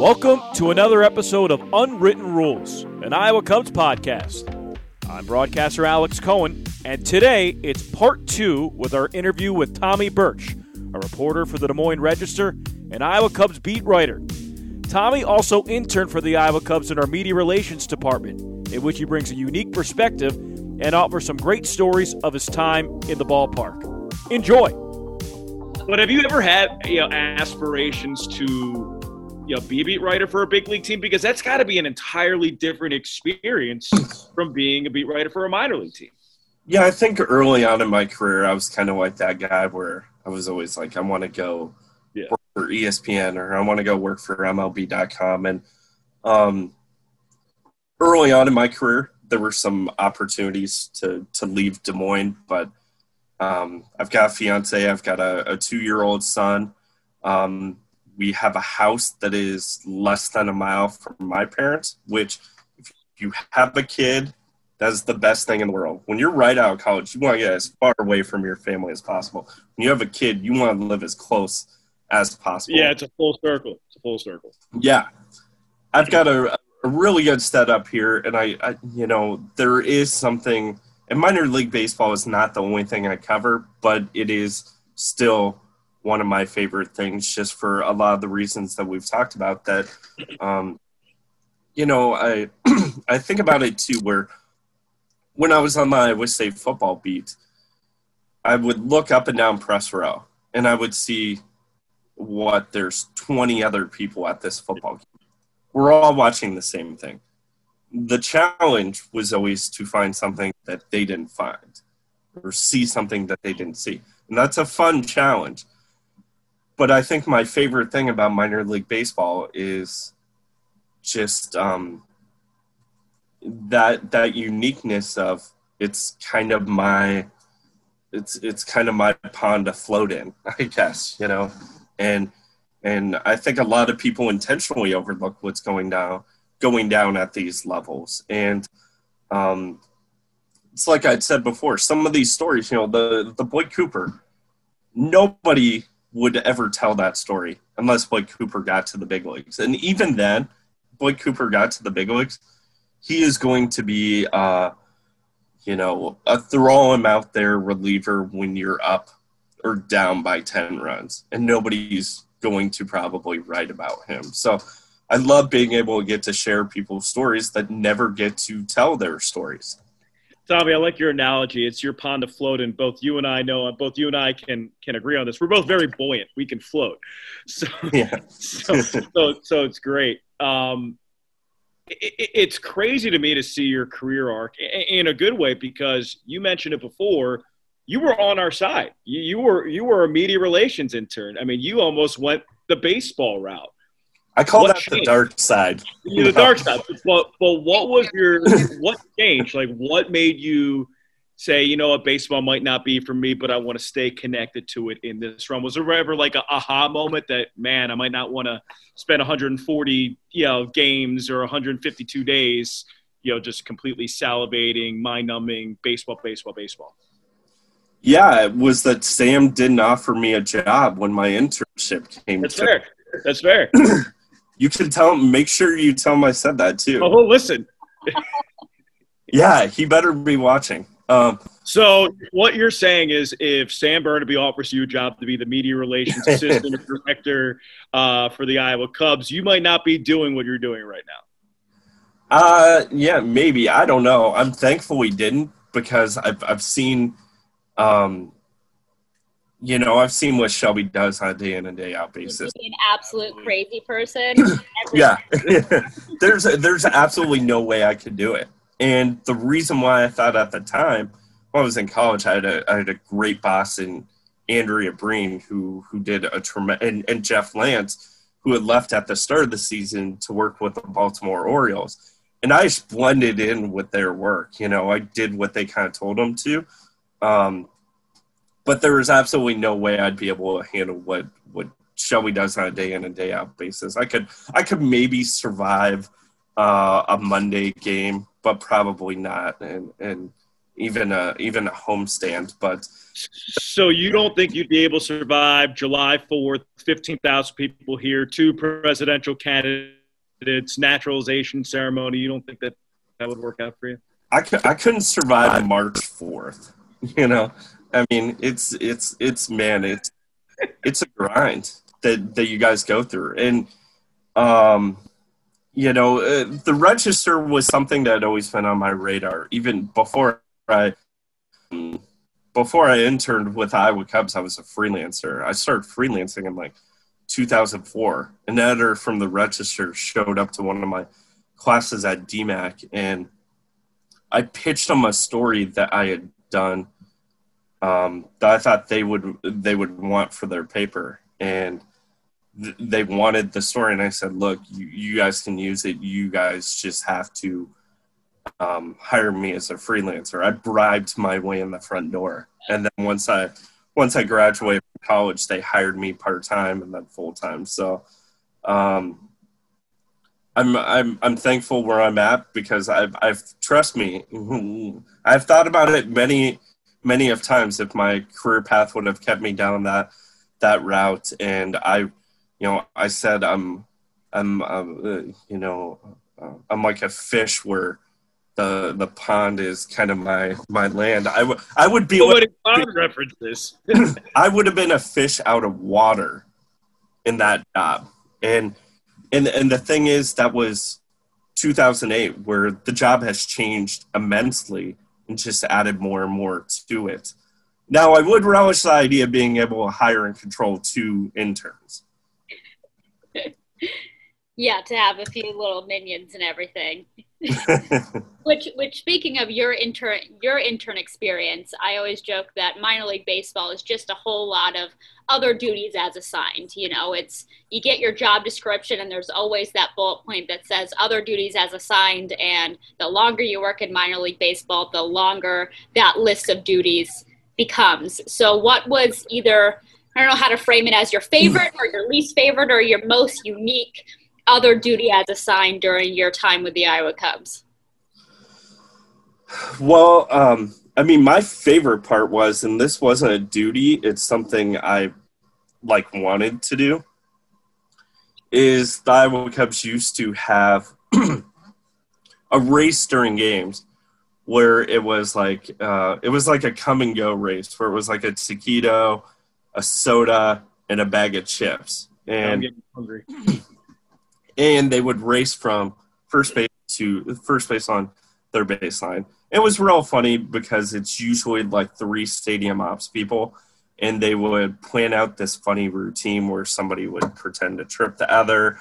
Welcome to another episode of Unwritten Rules, an Iowa Cubs podcast. I'm broadcaster Alex Cohen, and today it's part two with our interview with Tommy Birch, a reporter for the Des Moines Register and Iowa Cubs beat writer. Tommy also interned for the Iowa Cubs in our media relations department, in which he brings a unique perspective and offers some great stories of his time in the ballpark. Enjoy. But have you ever had you know aspirations to you know, be a beat writer for a big league team because that's got to be an entirely different experience from being a beat writer for a minor league team. Yeah, I think early on in my career, I was kind of like that guy where I was always like, I want to go yeah. work for ESPN or I want to go work for MLB.com. And um, early on in my career, there were some opportunities to to leave Des Moines, but um, I've got a fiance, I've got a, a two year old son. Um, we have a house that is less than a mile from my parents, which if you have a kid, that's the best thing in the world. When you're right out of college, you want to get as far away from your family as possible. When you have a kid, you want to live as close as possible. Yeah, it's a full circle. It's a full circle. Yeah. I've got a, a really good setup here, and I, I, you know, there is something, and minor league baseball is not the only thing I cover, but it is still one of my favorite things just for a lot of the reasons that we've talked about that um, you know i i think about it too where when i was on the iowa state football beat i would look up and down press row and i would see what there's 20 other people at this football game. We're all watching the same thing. The challenge was always to find something that they didn't find or see something that they didn't see. And that's a fun challenge but I think my favorite thing about minor league baseball is just um, that that uniqueness of it's kind of my it's it's kind of my pond to float in, I guess, you know, and and I think a lot of people intentionally overlook what's going down going down at these levels, and um, it's like I'd said before, some of these stories, you know, the the Boyd Cooper, nobody would ever tell that story unless Boyd Cooper got to the big leagues. And even then, Boyd Cooper got to the big leagues, he is going to be, uh, you know, a throw him out there reliever when you're up or down by 10 runs. And nobody's going to probably write about him. So I love being able to get to share people's stories that never get to tell their stories. Tommy, I like your analogy. It's your pond to float in. Both you and I know, both you and I can can agree on this. We're both very buoyant. We can float. So, yeah. so, so, so it's great. Um, it, it's crazy to me to see your career arc in a good way because you mentioned it before. You were on our side. You, you were you were a media relations intern. I mean, you almost went the baseball route. I call what that changed? the dark side. The dark side. But, but what was your what changed? Like what made you say, you know what, baseball might not be for me, but I want to stay connected to it in this run? Was there ever like a aha moment that man, I might not want to spend 140 you know games or 152 days, you know, just completely salivating, mind numbing, baseball, baseball, baseball? Yeah, it was that Sam didn't offer me a job when my internship came. That's to. fair. That's fair. You can tell him. Make sure you tell him I said that too. Oh, listen. yeah, he better be watching. Um, so what you're saying is, if Sam Bernabe offers you a job to be the media relations assistant director uh, for the Iowa Cubs, you might not be doing what you're doing right now. Uh, yeah, maybe. I don't know. I'm thankful we didn't because I've I've seen um, you know, I've seen what Shelby does on a day in and day out basis. An absolute crazy person. yeah, there's there's absolutely no way I could do it. And the reason why I thought at the time, when I was in college, I had a I had a great boss in Andrea Breen who who did a tremendous and, and Jeff Lance who had left at the start of the season to work with the Baltimore Orioles. And I just blended in with their work. You know, I did what they kind of told them to. Um, but there is absolutely no way I'd be able to handle what what Shelby does on a day in and day out basis. I could I could maybe survive uh, a Monday game, but probably not. And and even a even a homestand. But so you don't think you'd be able to survive July fourth, fifteen thousand people here, two presidential candidates, naturalization ceremony. You don't think that that would work out for you? I, I couldn't survive March fourth. You know, I mean, it's it's it's man, it's it's a grind that that you guys go through, and um, you know, uh, the register was something that had always been on my radar, even before I before I interned with Iowa Cubs. I was a freelancer. I started freelancing in like 2004. An editor from the register showed up to one of my classes at DMACC, and I pitched them a story that I had done um, that I thought they would they would want for their paper, and th- they wanted the story. And I said, "Look, you, you, guys can use it. You guys just have to um, hire me as a freelancer." I bribed my way in the front door, and then once I once I graduated from college, they hired me part time and then full time. So. Um, I'm I'm I'm thankful where I'm at because I've I've trust me I've thought about it many many of times if my career path would have kept me down that that route and I you know I said I'm I'm uh, you know uh, I'm like a fish where the the pond is kind of my my land. I would I would be what pond references. I would have been a fish out of water in that job and and and the thing is that was 2008 where the job has changed immensely and just added more and more to it. Now i would relish the idea of being able to hire and control two interns. Yeah to have a few little minions and everything which which speaking of your intern your intern experience i always joke that minor league baseball is just a whole lot of other duties as assigned you know? It's you get your job description and there's always that bullet point that says other duties as assigned and the longer you work in minor league baseball the longer that list of duties becomes. So what was either i don't know how to frame it as your favorite or your least favorite or your most unique other duty as assigned during your time with the Iowa Cubs? Well, um, I mean, my favorite part was, and this wasn't a duty; it's something I like wanted to do. Is the Iowa Cubs used to have a race during games where it was like uh, it was like a come and go race where it was like a taquito, a soda, and a bag of chips. And I'm getting hungry. and they would race from first base to first base on their baseline. It was real funny because it's usually like three stadium ops people, and they would plan out this funny routine where somebody would pretend to trip the other,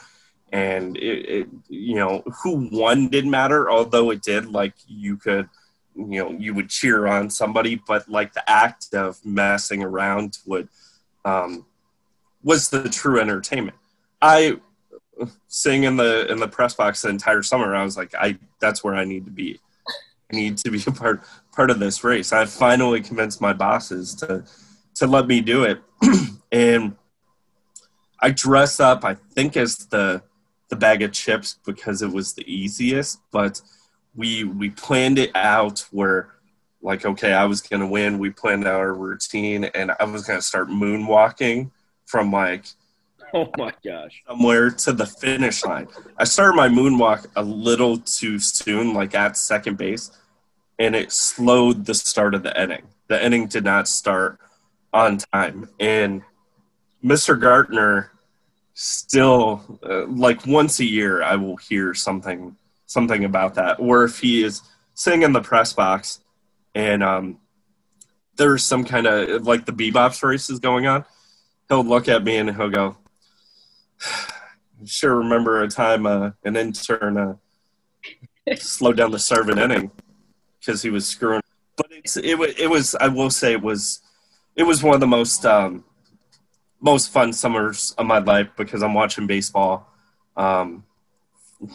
and it, it you know who won didn't matter, although it did. Like you could, you know, you would cheer on somebody, but like the act of messing around would um, was the true entertainment. I sitting in the in the press box the entire summer. I was like, I that's where I need to be. I need to be a part part of this race. I finally convinced my bosses to to let me do it, and I dress up. I think as the the bag of chips because it was the easiest, but we we planned it out where like okay i was going to win we planned out our routine and i was going to start moonwalking from like Oh my gosh. Somewhere to the finish line. I started my moonwalk a little too soon, like at second base, and it slowed the start of the inning. The inning did not start on time. And Mr. Gartner still, uh, like once a year, I will hear something something about that. Or if he is sitting in the press box and um, there's some kind of like the bebops race is going on, he'll look at me and he'll go, sure remember a time uh, an intern uh, slowed down the serve inning because he was screwing. But it's, it, it was, I will say, it was, it was one of the most um, most fun summers of my life because I'm watching baseball. Um,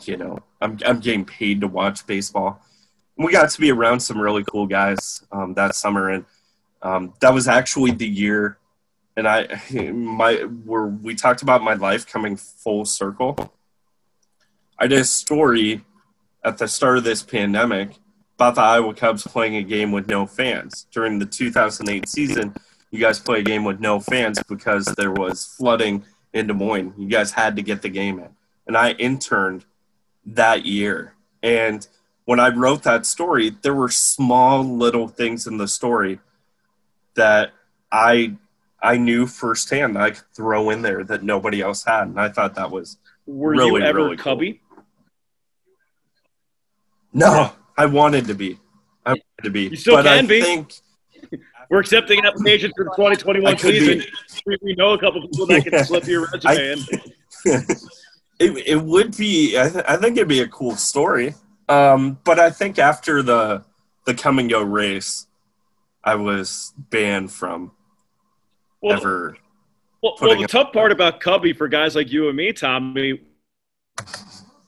you know, I'm I'm getting paid to watch baseball. We got to be around some really cool guys um, that summer, and um, that was actually the year and I my we talked about my life coming full circle. I did a story at the start of this pandemic about the Iowa Cubs playing a game with no fans. During the 2008 season, you guys play a game with no fans because there was flooding in Des Moines. You guys had to get the game in. And I interned that year. And when I wrote that story, there were small little things in the story that I I knew firsthand I could throw in there that nobody else had, and I thought that was Were really, you ever really Cubby? no. I wanted to be, I wanted to be, You still but I can be. think We're accepting applications for the 2021 I could be. season. We, we know a couple people that can slip your resume in. it, it would be I, th- I think it'd be a cool story um, but i think after the the come and go race i was banned from Well, ever Well, well, the tough part about Cubby for guys like you and me, Tommy,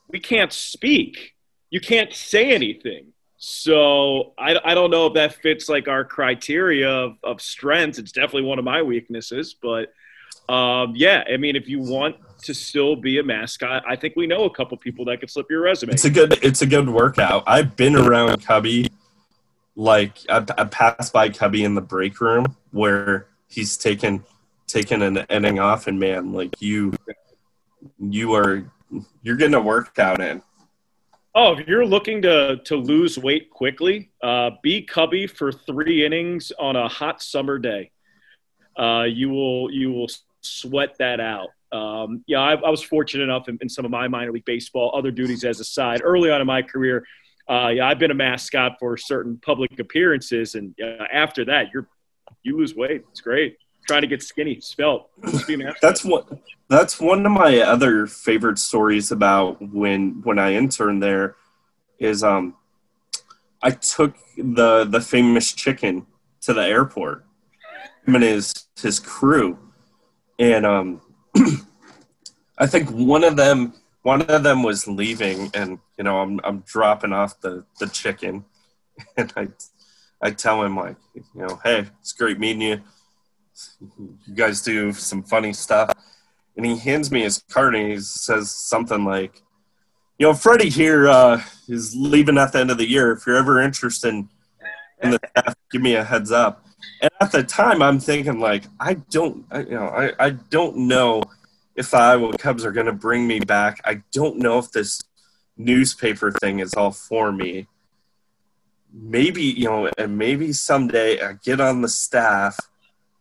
we can't speak. You can't say anything. So I, I don't know if that fits like our criteria of, of strengths. It's definitely one of my weaknesses. But um, yeah, I mean, if you want to still be a mascot, I think we know a couple people that could slip your resume. it's a good it's a good workout i've been around cubby like i, I passed by cubby in the break room where he's taken taken an inning off and man like you you are you're getting a workout in Oh, if you're looking to to lose weight quickly, uh, be Cubby for three innings on a hot summer day. Uh, you will you will sweat that out. Um, yeah, I, I was fortunate enough in, in some of my minor league baseball, other duties as a side early on in my career. Uh, yeah, I've been a mascot for certain public appearances, and uh, after that, you're you lose weight. It's great. Trying to get skinny, mascot. That's one. That's one of my other favorite stories about when when I interned there. Is um, I took the the famous chicken to the airport. Him and his his crew, and um, I think one of them one of them was leaving, and you know I'm I'm dropping off the the chicken, and I I tell him like you know hey it's great meeting you you guys do some funny stuff. And he hands me his card and he says something like, you know, Freddie here uh, is leaving at the end of the year. If you're ever interested in, the staff, give me a heads up. And at the time, I'm thinking like, I don't, I, you know, I, I don't know if the Iowa Cubs are going to bring me back. I don't know if this newspaper thing is all for me. Maybe you know, and maybe someday I get on the staff.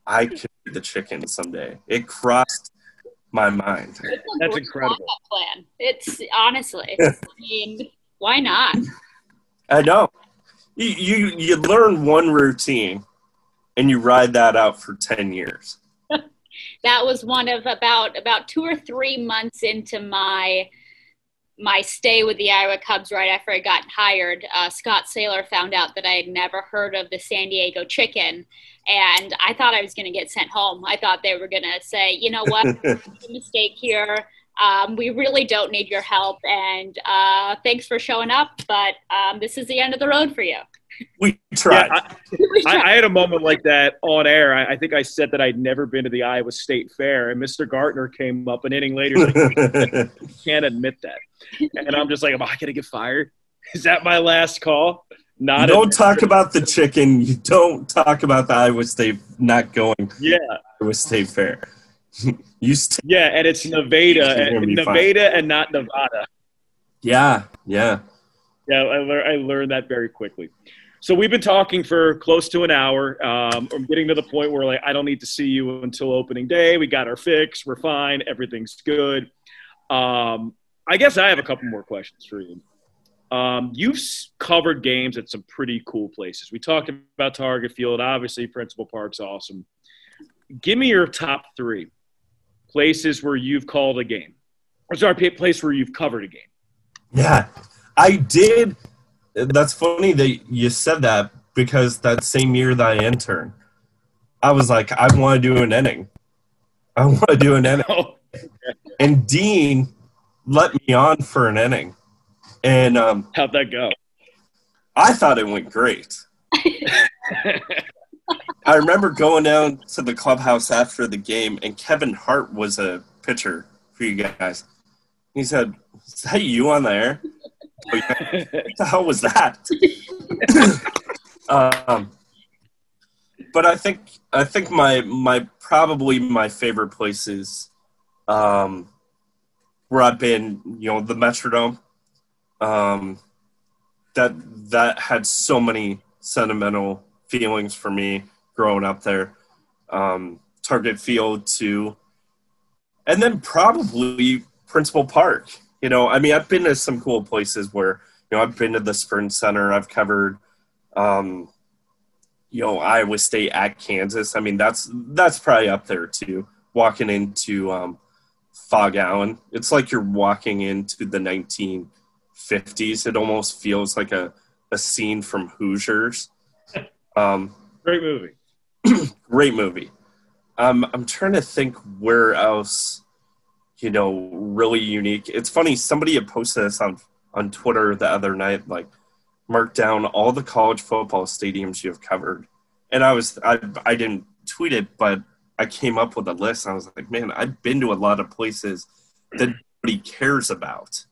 I could be the chicken someday. It crossed my mind. It's That's incredible. backup Plan. It's honestly, I mean, why not? I know. You, you you learn one routine, and you ride that out for ten years. that was one of about about two or three months into my my stay with the Iowa Cubs right after I got hired. Uh, Scott Saylor found out that I had never heard of the San Diego Chicken, and I thought I was going to get sent home. I thought they were going to say, you know what, a mistake here. Um, we really don't need your help, and uh, thanks for showing up, but um, this is the end of the road for you. We tried. Yeah, I, I, I had a moment like that on air. I, I think I said that I'd never been to the Iowa State Fair, and Mr. Gartner came up an inning later. Like, "I can't admit that, and I'm just like, am I gonna get fired? Is that my last call? Not don't talk about the chicken. You don't talk about the Iowa State not going yeah, Iowa State Fair. you stay. yeah, and it's Nevada, and, be fine. Nevada, and not Nevada. Yeah, yeah. Yeah, I, lear- I learned that very quickly. So we've been talking for close to an hour. Um, I'm getting to the point where like I don't need to see you until opening day. We got our fix. We're fine. Everything's good. Um, I guess I have a couple more questions for you. Um, you've covered games at some pretty cool places. We talked about Target Field. Obviously, Principal Park's awesome. Give me your top three places where you've called a game. Or sorry, place where you've covered a game. Yeah, I did. That's funny that you said that because that same year that I interned, I was like, I want to do an inning. I want to do an inning. And Dean let me on for an inning. And um, how'd that go? I thought it went great. I remember going down to the clubhouse after the game, and Kevin Hart was a pitcher for you guys. He said, Is that you on there? what the hell was that? um, but I think I think my my probably my favorite places um, where I've been, you know, the Metrodome. Um, that that had so many sentimental feelings for me growing up there. Um, Target Field too, and then probably Principal Park. You know, I mean, I've been to some cool places where you know I've been to the Sprint Center. I've covered, um, you know, Iowa State at Kansas. I mean, that's that's probably up there too. Walking into um, Phog Allen, it's like you're walking into the 1950s. It almost feels like a a scene from Hoosiers. Um, Great movie. great movie. Um, I'm trying to think where else, you know, really unique. It's funny. Somebody had posted this on on Twitter the other night, like mark down all the college football stadiums you have covered. And I was I I didn't tweet it, but I came up with a list. I was like, man, I've been to a lot of places that nobody cares about.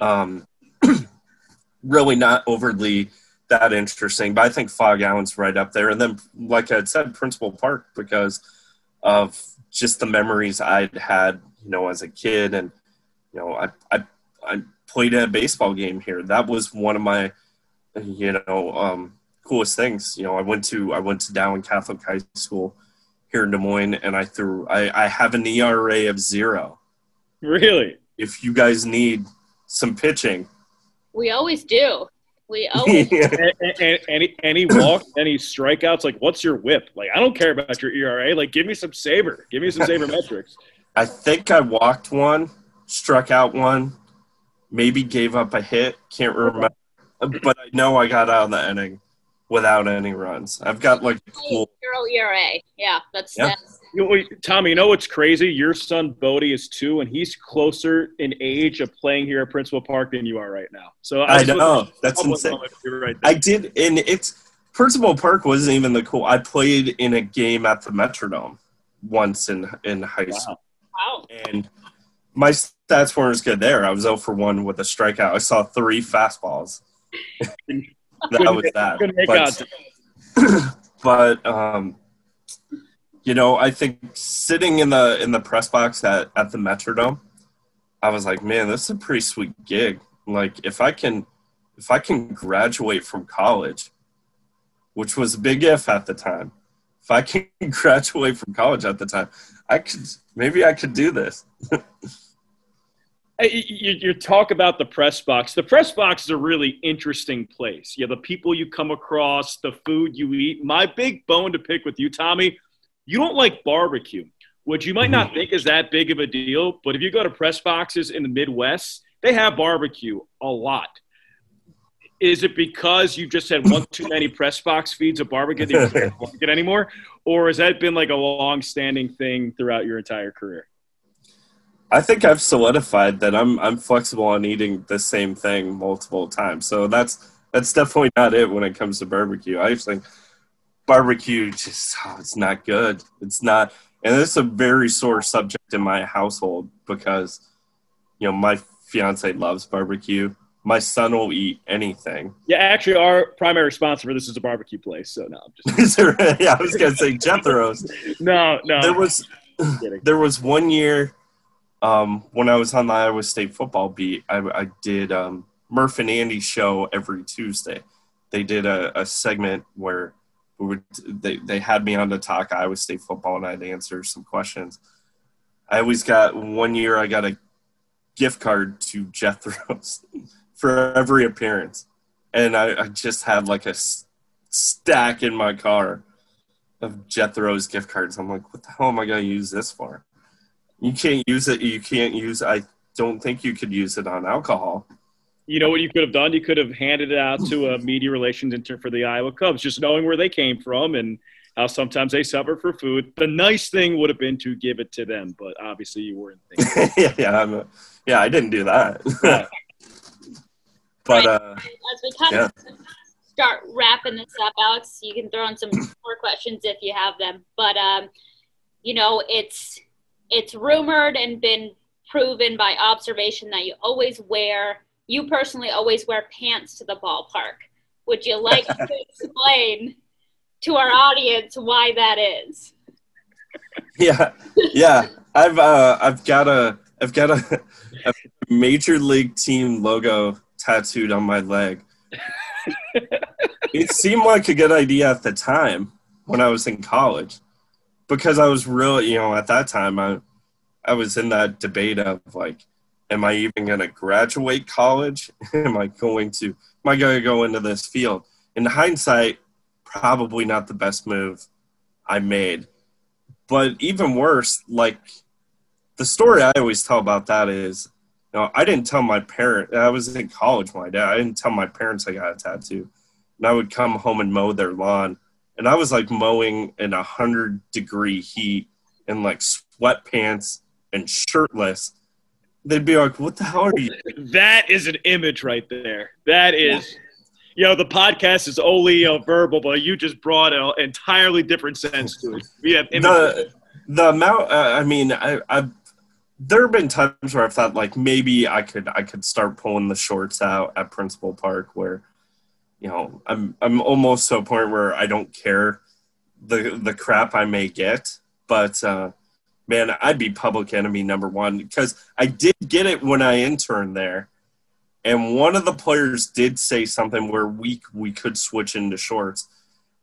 Um, really not overly that interesting, but I think Phog Allen's right up there. And then, like I said, Principal Park because of just the memories I'd had, you know, as a kid, and you know, I I, I played a baseball game here. That was one of my, you know, um, coolest things. You know, I went to I went to Dowling Catholic High School here in Des Moines, and I threw I, I have an ERA of zero. Really? If you guys need some pitching, We always do. We always yeah. A- a- any any walk, any strikeouts? Like, what's your whip? Like, I don't care about your ERA. Like, give me some saber. Give me some saber metrics. I think I walked one, struck out one, maybe gave up a hit. Can't remember, but I know I got out of the inning without any runs. I've got like cool. zero ERA. Yeah, that's Yeah. that's You know, Tommy, you know what's crazy? Your son Bodie is two, and he's closer in age of playing here at Principal Park than you are right now. So I just know wasn't- that's insane. wrong if You're right. I did, and it's Principal Park wasn't even the cool. I played in a game at the Metrodome once in in high school, Wow. wow. and my stats weren't as good there. I was 0 for one with a strikeout. I saw three fastballs. that was that. But- but um, you know, I think sitting in the in the press box at at the Metrodome, I was like, man, this is a pretty sweet gig. Like, if I can, if I can graduate from college, which was a big if at the time, if I can graduate from college at the time, I could maybe I could do this. You, you talk about the press box. The press box is a really interesting place. Yeah, the people you come across, the food you eat. My big bone to pick with you, Tommy, you don't like barbecue, which you might not think is that big of a deal. But if you go to press boxes in the Midwest, they have barbecue a lot. Is it because you just had one too many press box feeds of barbecue that you can't it anymore, or has that been like a long-standing thing throughout your entire career? I think I've solidified that I'm I'm flexible on eating the same thing multiple times. So that's that's definitely not it when it comes to barbecue. I just think barbecue just oh, it's not good. It's not, and it's a very sore subject in my household because you know my fiance loves barbecue. My son will eat anything. Yeah, actually, our primary sponsor for this is a barbecue place. So no, I'm just yeah, I was gonna say Jethro's. no, no. There was there was one year um, when I was on the Iowa State football beat, I, I did um, Murph and Andy's show every Tuesday. They did a, a segment where we would they, they had me on to talk Iowa State football and I'd answer some questions. I always got one year I got a gift card to Jethro's for every appearance, and I, I just had like a s- stack in my car of Jethro's gift cards. I'm like, what the hell am I going to use this for? You can't use it. You can't use. I don't think you could use it on alcohol. You know what you could have done? You could have handed it out to a media relations intern for the Iowa Cubs, just knowing where they came from and how sometimes they suffer for food. The nice thing would have been to give it to them, but obviously you weren't thinking. yeah, yeah, I'm a, yeah. I didn't do that. but uh, as we kind of start wrapping this up, Alex, you can throw in some more questions if you have them. But um, you know, it's it's rumored and been proven by observation that you always wear you personally always wear pants to the ballpark. Would you like to explain to our audience why that is? Yeah, yeah. I've uh, I've got a I've got a, a major league team logo tattooed on my leg. it seemed like a good idea at the time when I was in college because I was really, you know, at that time I I was in that debate of like, am I even going to graduate college? am I going to am I going to go into this field? In hindsight, probably not the best move I made. But even worse, like the story I always tell about that is, know, I didn't tell my parent. I was in college when I did. I didn't tell my parents I got a tattoo, and I would come home and mow their lawn, and I was like mowing in a hundred degree heat in like sweatpants and shirtless. They'd be like, "What the hell are you?" That is an image right there. That is. You know, the podcast is only uh, verbal, but you just brought an entirely different sense to it. We have the the amount. Uh, I mean, I, I've there have been times where I've thought like maybe I could I could start pulling the shorts out at Principal Park where you know I'm I'm almost to a point where I don't care the the crap I may get, but uh, man, I'd be public enemy number one because I did get it when I interned there, and one of the players did say something where we we could switch into shorts.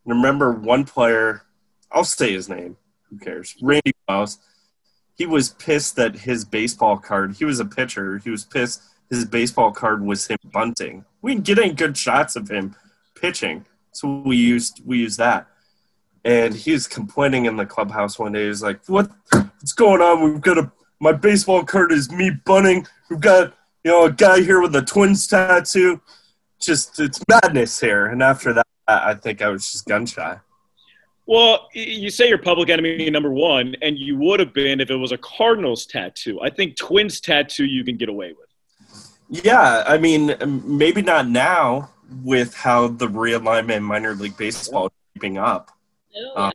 And remember, one player, I'll say his name. Who cares? Randy Wells. He was pissed that his baseball card. He was a pitcher. He was pissed his baseball card was him bunting. We didn't get any good shots of him pitching, so we used we used that. And he was complaining in the clubhouse one day. He's like, "What? What's going on? We've got a my baseball card is me bunting. We've got you know, a guy here with a twins tattoo. Just it's madness here. And after that, I think I was just gun shy. Well, you say you're public enemy number one, and you would have been if it was a Cardinals tattoo. I think Twins tattoo you can get away with. Yeah, I mean, maybe not now with how the realignment in minor league baseball is keeping up. Oh, um,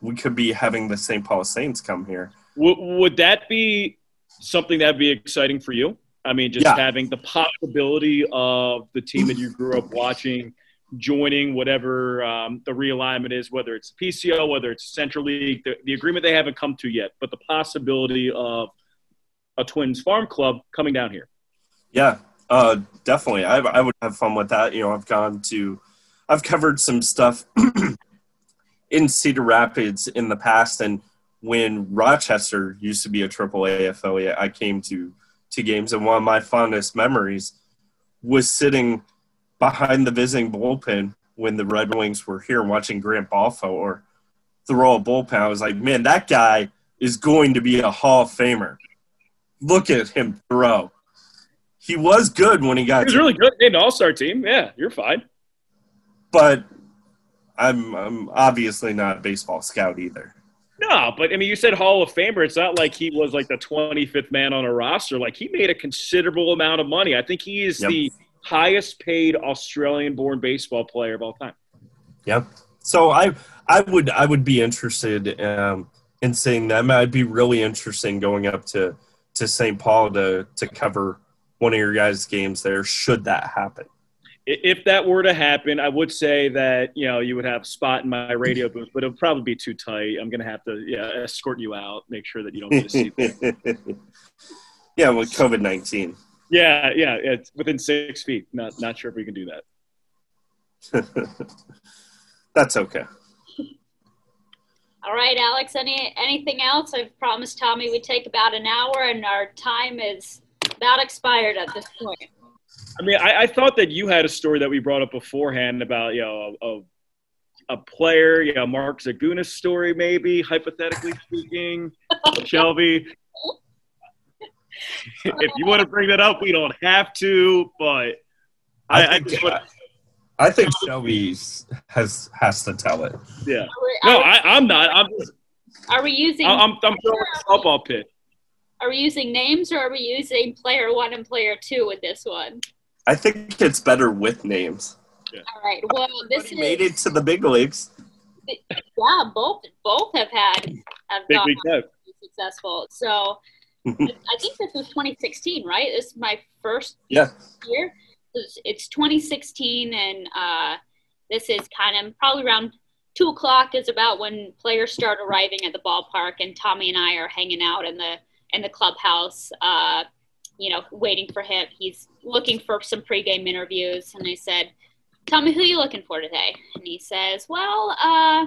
we could be having the St. Paul Saints come here. W- would that be something that'd be exciting for you? I mean, just yeah. having the possibility of the team that you grew up watching joining whatever um, the realignment is, whether it's PCL, whether it's Central League, the, the, agreement they haven't come to yet, but the possibility of a Twins farm club coming down here. Yeah, uh, definitely. I, I would have fun with that. You know, I've gone to, I've covered some stuff in Cedar Rapids in the past, and when Rochester used to be a AAA affiliate, I came to to games, and one of my fondest memories was sitting behind the visiting bullpen when the Red Wings were here watching Grant Balfour or throw a bullpen. I was like, man, that guy is going to be a Hall of Famer. Look at him throw. He was good when he got. He was really good in All Star team. Yeah, you're fine. But I'm, I'm obviously not a baseball scout either. No, but I mean, you said Hall of Famer. It's not like he was like the 25th man on a roster. Like he made a considerable amount of money. I think he is yep. the highest paid Australian born baseball player of all time. Yeah. So I I would I would be interested um, in seeing them. I'd be really interested in going up to to St. Paul to to cover one of your guys' games there. Should that happen? if that were to happen, I would say that you know you would have spot in my radio booth, but it would probably be too tight. I'm gonna have to yeah escort you out, make sure that you don't get a seat. yeah, with COVID nineteen. Yeah, yeah, it's within six feet. Not not sure if we can do that. That's okay. All right, Alex. Any anything else? I've promised Tommy we'd take about an hour, and our time is about expired at this point. I mean, I, I, thought that you had a story that we brought up beforehand about you know a, a player, you know, Mark Zagunis story, maybe hypothetically speaking, Shelby. if you want to bring that up, we don't have to, but I, I think, I, I think Shelby has has to tell it. Yeah. No, I, am not. I'm. Just, are we using? I'm, I'm throwing a softball pit. Are we using names or are we using player one and player two with this one? I think it's better with names. Yeah. All right. Well, this is, made it to the big leagues. Yeah, both both have had have big league successful. So I think this was 2016, right? This is my first Yeah. year. It's, it's 2016, and uh, this is kind of probably around two o'clock is about when players start arriving at the ballpark, and Tommy and I are hanging out in the in the clubhouse, uh, you know, waiting for him. He's looking for some pregame interviews, and I said, "Tell me who you looking for today?" And he says, "Well, uh,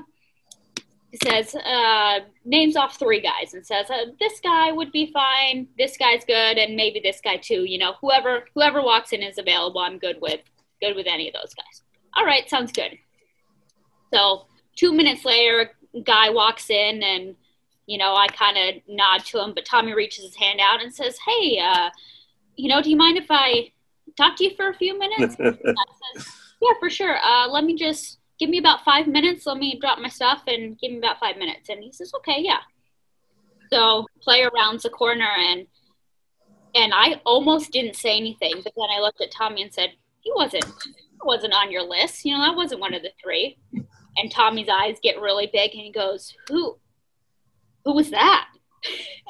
says uh, names off three guys and says uh, this guy would be fine this guy's good and maybe this guy too you know whoever whoever walks in is available. I'm good with good with any of those guys. All right sounds good. So two minutes later a guy walks in and you know i kind of nod to him but tommy reaches his hand out and says hey uh, you know do you mind if i talk to you for a few minutes? Says, yeah for sure. Uh, let me just give me about five minutes. Let me drop my stuff and give me about five minutes. And he says, okay, yeah. So player rounds the corner and and I almost didn't say anything, but then I looked at Tommy and said, he wasn't he wasn't on your list. You know, that wasn't one of the three. And Tommy's eyes get really big and he goes, who who was that?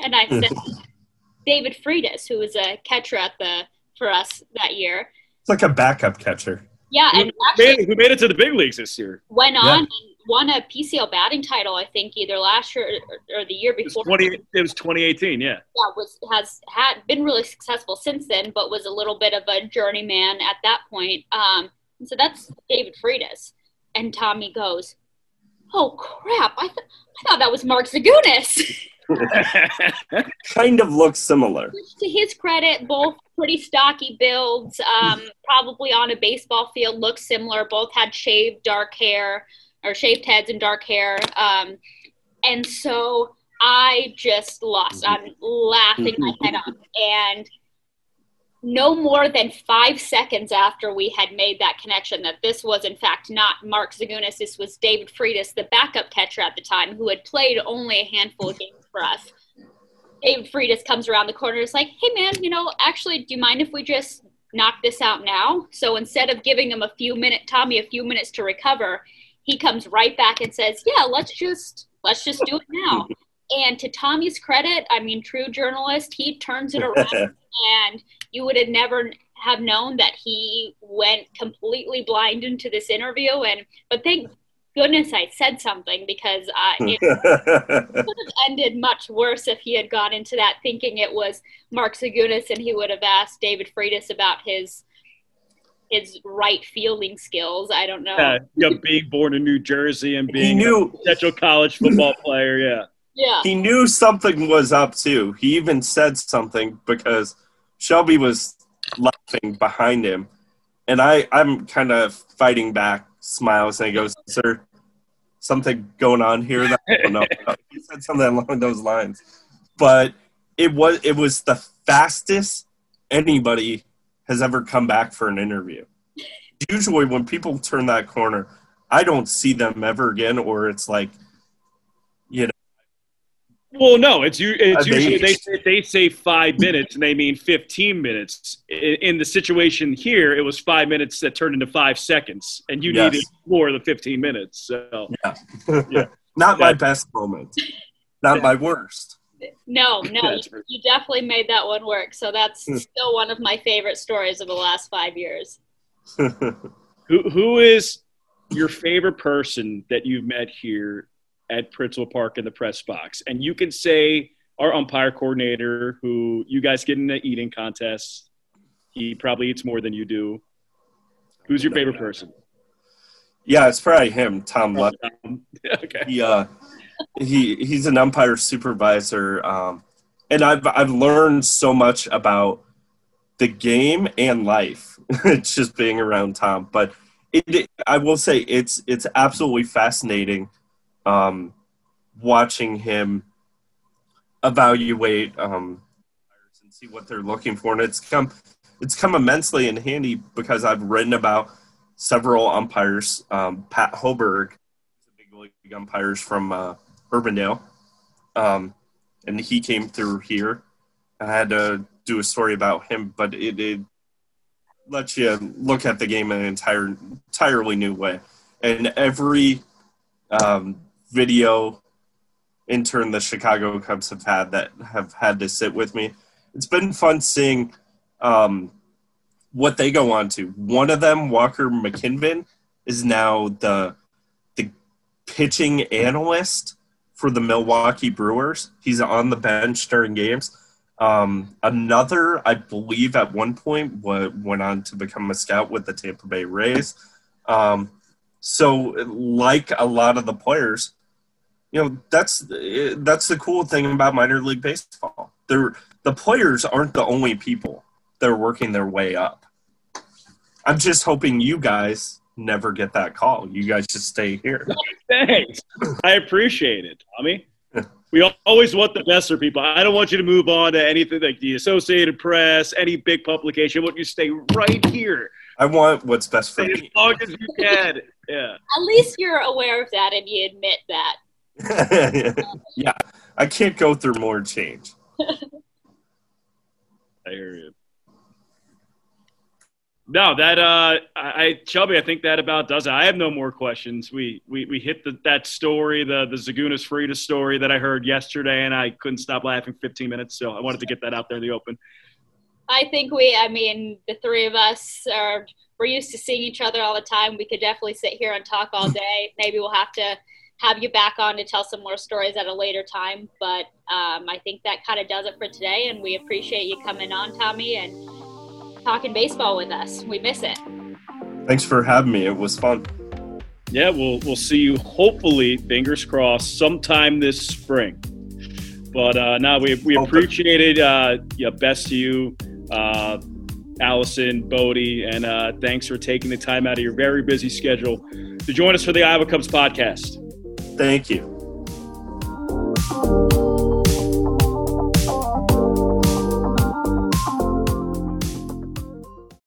And I said, David Freitas, who was a catcher at the for us that year. It's like a backup catcher. Yeah, Who and actually made, who made it to the big leagues this year? went Yeah. on and won a PCL batting title, I think, either last year or, or the year It was, before. 20, it was 2018, yeah. Yeah, was has had been really successful since then, but was a little bit of a journeyman at that point. Um, and so that's David Freitas. And Tommy goes, "Oh crap! I, th- I thought that was Mark Zagunis." Kind of looks similar. Which, to his credit, both pretty stocky builds, um, probably on a baseball field, look similar. Both had shaved dark hair or shaved heads and dark hair. Um, and so I just lost. I'm laughing my head off. And no more than five seconds after we had made that connection that this was, in fact, not Mark Zagunis, this was David Freitas, the backup catcher at the time, who had played only a handful of games for us. David Freitas comes around the corner. It's like, hey man, you know, actually, do you mind if we just knock this out now? So instead of giving him a few minutes, Tommy a few minutes to recover, he comes right back and says, yeah, let's just let's just do it now. And to Tommy's credit, I mean, true journalist, he turns it around, and you would have never have known that he went completely blind into this interview. And but thank goodness I said something because uh, it would have ended much worse if he had gone into that thinking it was Mark Zagunis and he would have asked David Freitas about his his right fielding skills. I don't know. You know, being born in New Jersey and being knew a potential college football player, yeah. Yeah. he knew something was up too. He even said something because Shelby was laughing behind him, and I I'm kind of fighting back smiles, and he goes, "Sir, something going on here?" That I don't know. he said something along those lines, but it was it was the fastest anybody has ever come back for an interview. Usually, when people turn that corner, I don't see them ever again, or it's like Well, no, it's you. It's usually they say, they say five minutes and they mean fifteen minutes. In, in the situation here, it was five minutes that turned into five seconds, and you Yes. needed more than fifteen minutes. So Yeah. Not my best moment. Not my worst. No, no, you, you definitely made that one work. So that's Hmm. still one of my favorite stories of the last five years. who who is your favorite person that you've met here at Principal Park in the press box? And you can say our umpire coordinator, who you guys get in the eating contest. He probably eats more than you do. Who's your favorite person? yeah, it's probably him, Tom Lett. Um, okay. He uh, he he's an umpire supervisor, um, and I've I've learned so much about the game and life just being around Tom. But it, I will say it's it's absolutely fascinating um, watching him evaluate um, and see what they're looking for, and it's come it's come immensely in handy because I've written about several umpires. Um, Pat Hoberg, big league umpires from uh, Urbandale, um, and he came through here. I had to do a story about him, but it, it lets you look at the game in an entire entirely new way. And every um, video intern the Chicago Cubs have had that have had to sit with me. It's been fun seeing um, what they go on to. One of them, Walker McKinven, is now the the pitching analyst for the Milwaukee Brewers. He's on the bench during games. Um, another, I believe, at one point went on to become a scout with the Tampa Bay Rays. Um, so, like a lot of the players, you know, that's that's the cool thing about minor league baseball. They're, the players aren't the only people that are working their way up. I'm just hoping you guys never get that call. You guys just stay here. Thanks. I appreciate it, Tommy. We always want the best for people. I don't want you to move on to anything like the Associated Press, any big publication. I want you to stay right here. I want what's best for as me. As long as you can. Yeah. At least you're aware of that and you admit that. yeah. I can't go through more change. I hear you. No, that uh, I Shelby, I think that about does it. I have no more questions. We we, we hit the, that story, the the Zagunis Freitas story that I heard yesterday, and I couldn't stop laughing 15 minutes. So I wanted to get that out there in the open. I think we, I mean, the three of us are we're used to seeing each other all the time. We could definitely sit here and talk all day. Maybe we'll have to have you back on to tell some more stories at a later time. But um, I think that kind of does it for today, and we appreciate you coming on, Tommy, and talking baseball with us. We miss it. Thanks for having me. It was fun. Yeah, we'll we'll see you hopefully, fingers crossed, sometime this spring. But uh, no, we we appreciate it. Uh, yeah, best to you, uh, Allison, Bodie, and uh, thanks for taking the time out of your very busy schedule to join us for the Iowa Cubs podcast. Thank you.